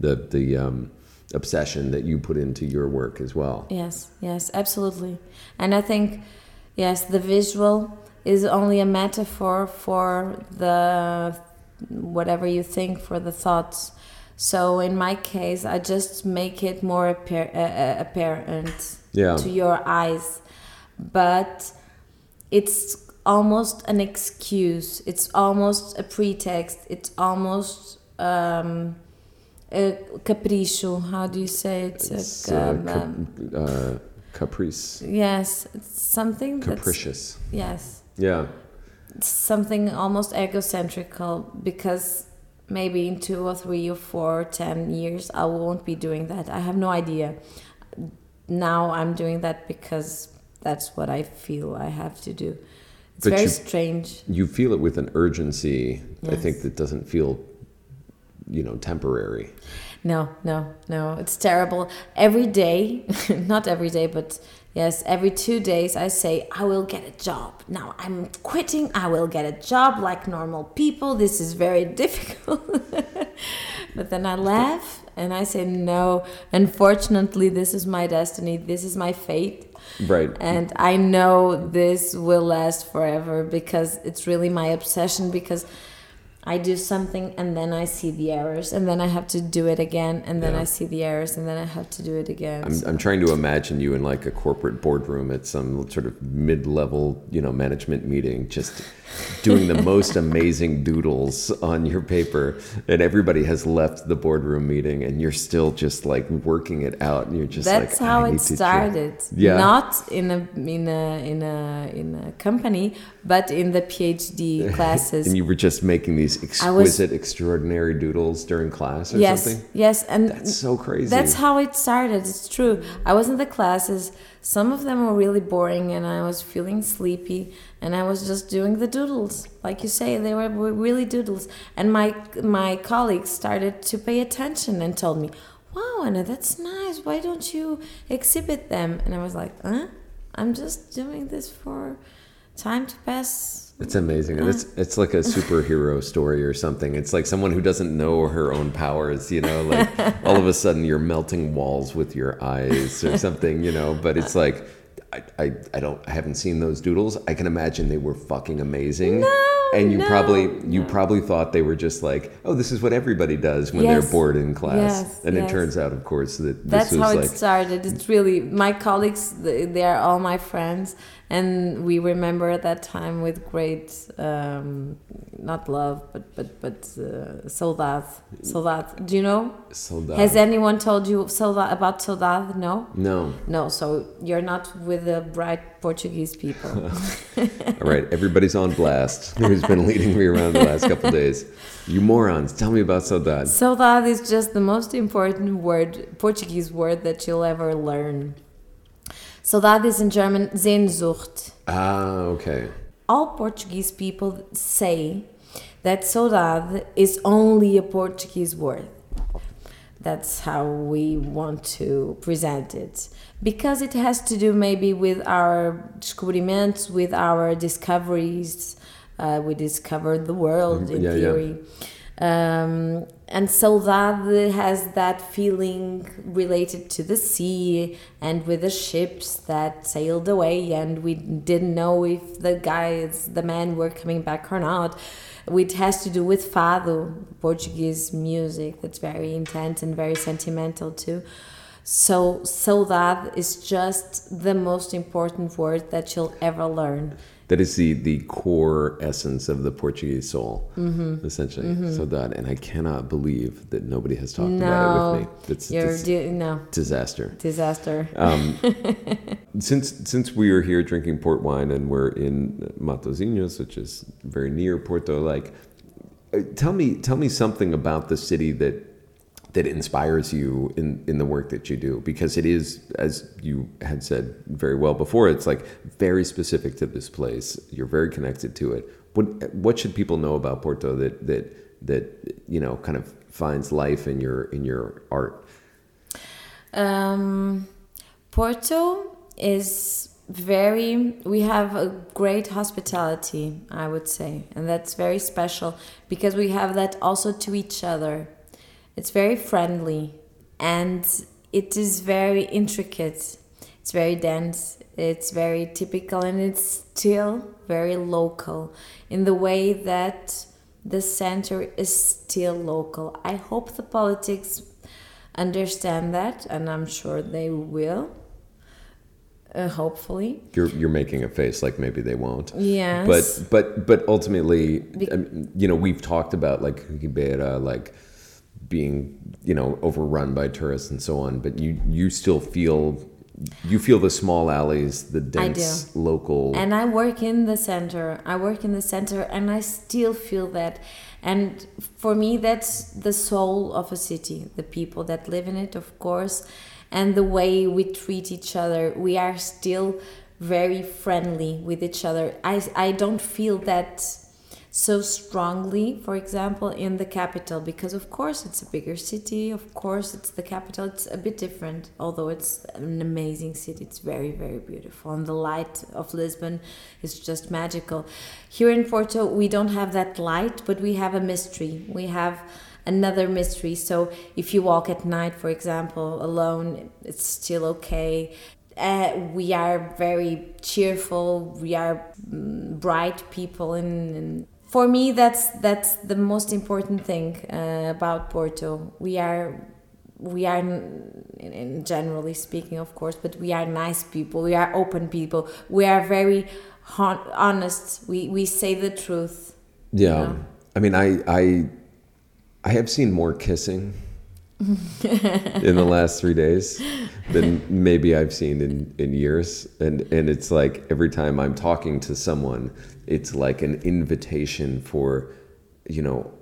the the um, obsession that you put into your work as well. Yes, yes, absolutely. And I think, yes, the visual is only a metaphor for the whatever you think for the thoughts. So in my case, I just make it more uh, uh, apparent Yeah. to your eyes, but it's almost an excuse. It's almost a pretext. It's almost um, uh, capricho. How do you say it? It's, Uh, uh, cap- um, uh, caprice, yes, it's something capricious. yes, Yeah. something almost egocentrical because maybe in two or three or four or ten years I won't be doing that. I have no idea. Now I'm doing that because that's what I feel I have to do. It's But very you- strange. You feel it with an urgency, I think, that doesn't feel, you know, temporary. No, no, no. It's terrible. Every day, not every day, but yes, every two days, I say, I will get a job. Now I'm quitting. I will get a job like normal people. This is very difficult. but then I laugh and I say, no, unfortunately, this is my destiny. This is my fate. Right. And I know this will last forever because it's really my obsession because I do something and then I see the errors and then I have to do it again and then Yeah. I see the errors and then I have to do it again. I'm, So- I'm trying to imagine you in like a corporate boardroom at some sort of mid-level, you know, management meeting, just doing the most amazing doodles on your paper, and everybody has left the boardroom meeting, and you're still just like working it out, and you're just That's like, how it started. Yeah. Not in a in a in a in a company, but in the PhD classes. And you were just making these I was- exquisite, extraordinary doodles during class or yes, something. yes, and That's so crazy. That's how it started. It's true. I was in the classes. Some of them were really boring, and I was feeling sleepy. And I was just doing the doodles, like you say. They were, were really doodles. And my my colleagues started to pay attention and told me, "Wow, Ana, that's nice. Why don't you exhibit them?" And I was like, "Huh? I'm just doing this for time to pass." It's amazing. And it's ah. it's like a superhero story or something. It's like someone who doesn't know her own powers, you know, like all of a sudden you're melting walls with your eyes or something, you know, but it's like I, I, I don't I haven't seen those doodles. I can imagine they were fucking amazing. No, and you no, probably you probably thought they were just like, oh, this is what everybody does when Yes, they're bored in class. yes, and it turns out, of course, that this That's how like it started. It's really my colleagues. They are all my friends, and we remember that time with great, um, not love, but but but uh, saudade. Saudade. Do you know? soldado. Has anyone told you saudade, about saudade? No. no. No. So you're not with the bright Portuguese people. All right, everybody's on blast. Who's been leading me around the last couple days? You morons, tell me about saudade. saudade is just the most important word, Portuguese word that you'll ever learn. Saudade that is in German Sehnsucht. Ah, okay. all Portuguese people say that saudade is only a Portuguese word. That's how we want to present it. Because it has to do maybe with our descobrimentos, with our discoveries. Uh, we discovered the world in Yeah, yeah. theory. Um, and saudade has that feeling related to the sea and with the ships that sailed away, and we didn't know if the guys, the men, were coming back or not. It has to do with fado, Portuguese music that's very intense and very sentimental too. So, saudade is just the most important word that you'll ever learn. That is the, the core essence of the Portuguese soul, Mm-hmm. essentially. Saudade. And I cannot believe that nobody has talked about it with me. That's, you're that's di- no disaster. disaster. Um, since since we are here drinking port wine and we're in Matosinhos, which is very near Porto, like, uh, tell me tell me something about the city that that inspires you in in the work that you do because it is as you had said very well before it's like very specific to this place. You're very connected to it. What what should people know about porto that that that you know kind of finds life in your in your art? Um, Porto is very, we have a great hospitality, I would say, and that's very special because we have that also to each other. It's very friendly and it is very intricate. It's very dense, it's very typical, and it's still very local in the way that the center is still local. I hope the politics understand that, and I'm sure they will. Uh, hopefully, you're you're making a face like maybe they won't yes. but but but ultimately Be- I mean, you know we've talked about like Ribeira like being you know overrun by tourists and so on but you you still feel you feel the small alleys the dense local and i work in the center. I work in the center and i still feel that. And for me that's the soul of a city the people that live in it of course and the way we treat each other. We are still very friendly with each other. I i don't feel that so strongly, for example, in the capital, because of course it's a bigger city, of course it's the capital, it's a bit different, although it's an amazing city, it's very, very beautiful. And the light of Lisbon is just magical. Here in Porto, we don't have that light, but we have a mystery. We have another mystery. So if you walk at night, for example, alone, it's still okay. Uh, we are very cheerful. We are mm, bright people, and, for me that's that's the most important thing uh, about Porto. We are we are in, generally speaking of course but we are nice people we are open people we are very honest we we say the truth yeah you know? i mean i i i have seen more kissing in the last three days than maybe I've seen in, in years. And and it's like every time I'm talking to someone, it's like an invitation for, you know,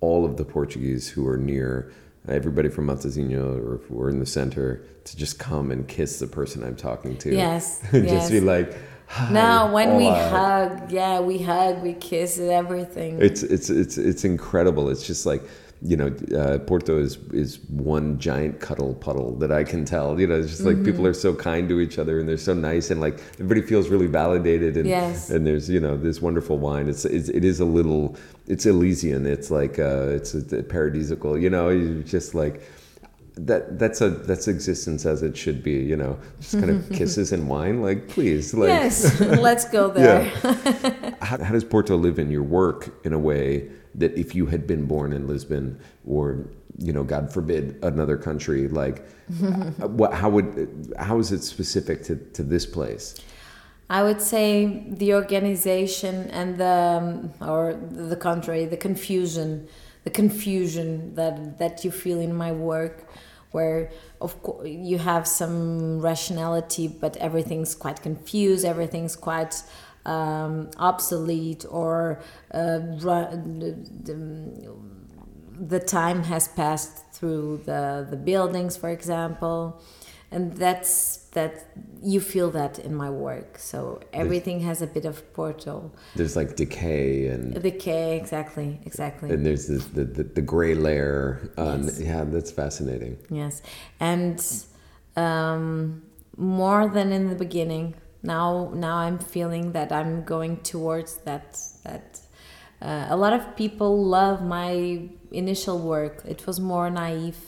all of the Portuguese who are near everybody from Matosinhos or if we're in the center to just come and kiss the person I'm talking to. Yes. just yes. be like, Hi. No, when we hug, yeah, we hug, we kiss, everything. It's it's it's it's incredible. It's just like you know, uh, Porto is is one giant cuddle puddle that I can tell. You know, it's just like mm-hmm. people are so kind to each other and they're so nice and like everybody feels really validated and yes. and there's you know this wonderful wine. It's, it's it is a little it's Elysian. It's like uh, it's a, a paradisical. You know, you just like that that's a that's existence as it should be you know just kind of kisses and wine like please like yes let's go there yeah. how, how does porto live in your work in a way that if you had been born in Lisbon or you know God forbid another country like what how would how is it specific to, to this place? I would say the organization and the um, or the contrary the confusion the confusion that that you feel in my work where of course you have some rationality but everything's quite confused everything's quite um, obsolete or uh, the, the time has passed through the, the buildings, for example. And that's that you feel that in my work. So everything there's, has a bit of Porto. There's like decay and decay, exactly, exactly. And there's this, the, the the gray layer. On, yes. Yeah, that's fascinating. Yes, and um, more than in the beginning, now now i'm feeling that i'm going towards that that uh, a lot of people love my initial work. It was more naive.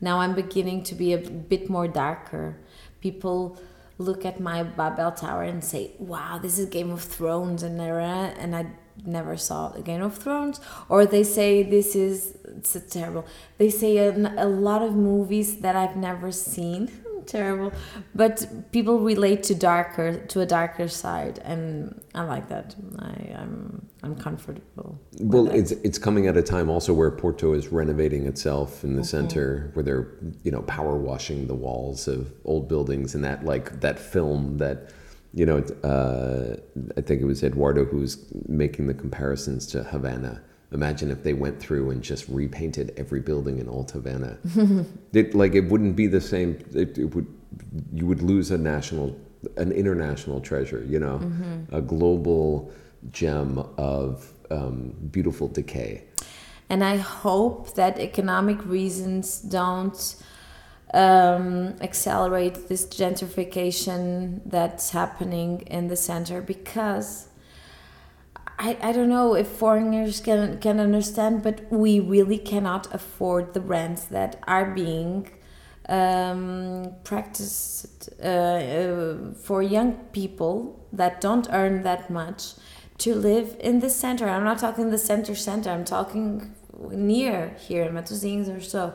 Now i'm beginning to be a bit more darker. People look at my babel tower and say wow this is game of thrones and and i never saw game of thrones. Or they say this is it's terrible they say a, a lot of movies that i've never seen terrible. But people relate to darker to a darker side and i like that. I i'm i'm comfortable well it's it's coming at a time also where porto is renovating itself in the mm-hmm. center where they're you know power washing the walls of old buildings and that like that film that you know uh, i think it was eduardo who was making the comparisons to havana Imagine if they went through and just repainted every building in Old Havana. it, like it wouldn't be the same. It, it, would you would lose a national, an international treasure. You know, mm-hmm. a global gem of um, beautiful decay. And I hope that economic reasons don't um, accelerate this gentrification that's happening in the center because I, I don't know if foreigners can can understand, but we really cannot afford the rents that are being um, practiced uh, uh, for young people that don't earn that much to live in the center. I'm not talking the center center. I'm talking near here in Matosinhos or so.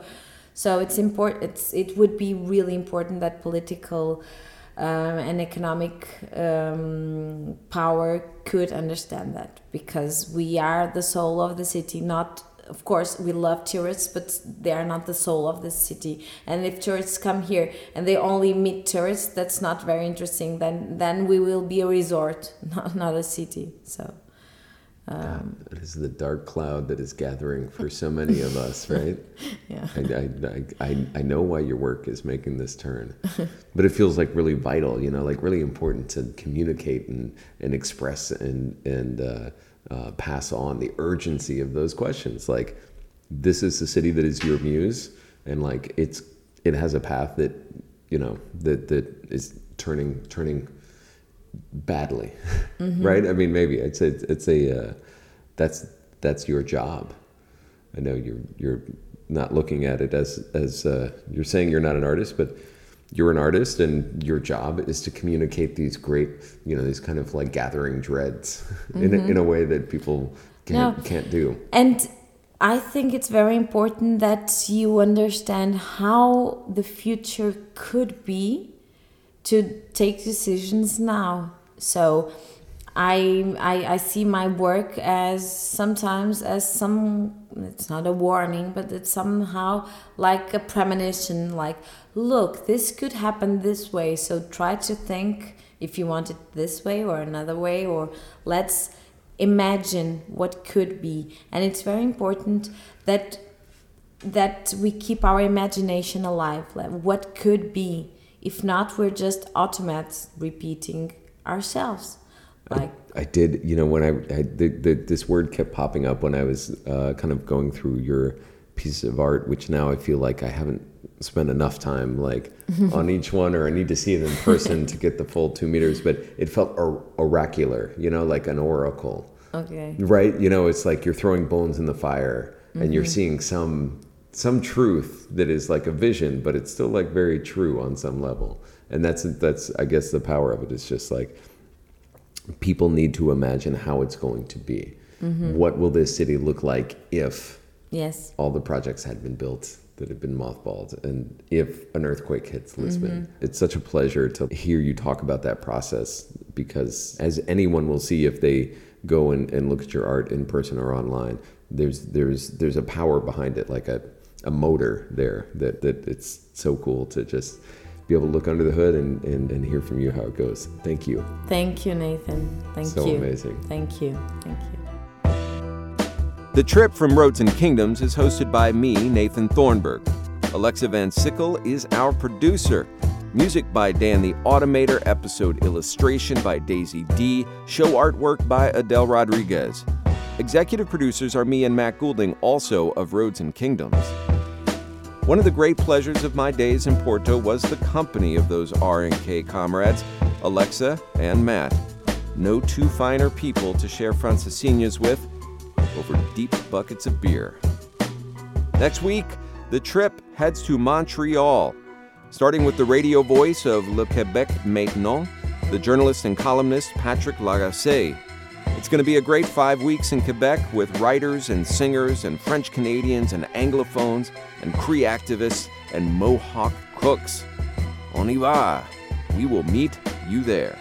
So it's important. It's it would be really important that political um, and economic um, power could understand that because we are the soul of the city, not of course we love tourists but they are not the soul of the city. And if tourists come here and they only meet tourists that's not very interesting. Then then we will be a resort not, not a city. So um, it is the dark cloud that is gathering for so many of us, right? yeah. I, I, I, I know why your work is making this turn, but it feels like really vital, you know, like really important to communicate and, and express and, and uh, uh, pass on the urgency of those questions. Like, this is the city that is your muse, and like it's it has a path that you know that that is turning turning badly, mm-hmm. right? I mean, maybe it's a it's a uh, that's that's your job. I know you're you're not looking at it as as uh, you're saying you're not an artist, but you're an artist, and your job is to communicate these great, you know, these kind of like gathering dreads mm-hmm. in a, in a way that people can't no. can't do. And I think it's very important that you understand how the future could be to take decisions now. So I, I, I see my work as sometimes as some it's not a warning but it's somehow like a premonition like look this could happen this way so try to think if you want it this way or another way or let's imagine what could be and it's very important that that we keep our imagination alive like what could be if not, we're just automats repeating ourselves. Like I, I did, you know, when I, I the, the, this word kept popping up when I was uh, kind of going through your pieces of art, which now I feel like I haven't spent enough time like on each one, or I need to see it in person to get the full two meters. But it felt or- oracular, you know, like an oracle. Okay. Right. You know, it's like you're throwing bones in the fire, and mm-hmm. you're seeing some some truth that is like a vision, but it's still like very true on some level. And that's that's I guess the power of it is just like people need to imagine how it's going to be. Mm-hmm. What will this city look like if yes all the projects had been built that had been mothballed and if an earthquake hits Lisbon. Mm-hmm. It's such a pleasure to hear you talk about that process because as anyone will see if they go and, and look at your art in person or online, there's there's there's a power behind it like a a motor there that, that it's so cool to just be able to look under the hood and, and, and hear from you how it goes. Thank you. Thank you, Nathan. Thank so you. So amazing. Thank you. Thank you. The trip from Roads and Kingdoms is hosted by me, Nathan Thornburgh. Alexa Van Sickle is our producer. Music by Dan the Automator, episode illustration by Daisy D, show artwork by Adele Rodriguez. Executive producers are me and Matt Goulding, also of Roads and Kingdoms. One of the great pleasures of my days in Porto was the company of those R&K comrades, Alexa and Matt. No two finer people to share Francesinhas with over deep buckets of beer. Next week, the trip heads to Montreal, starting with the radio voice of Le Québec Maintenant, the journalist and columnist Patrick Lagacé. It's going to be a great five weeks in Quebec with writers and singers and French Canadians and Anglophones and Cree activists and Mohawk cooks. On y va. We will meet you there.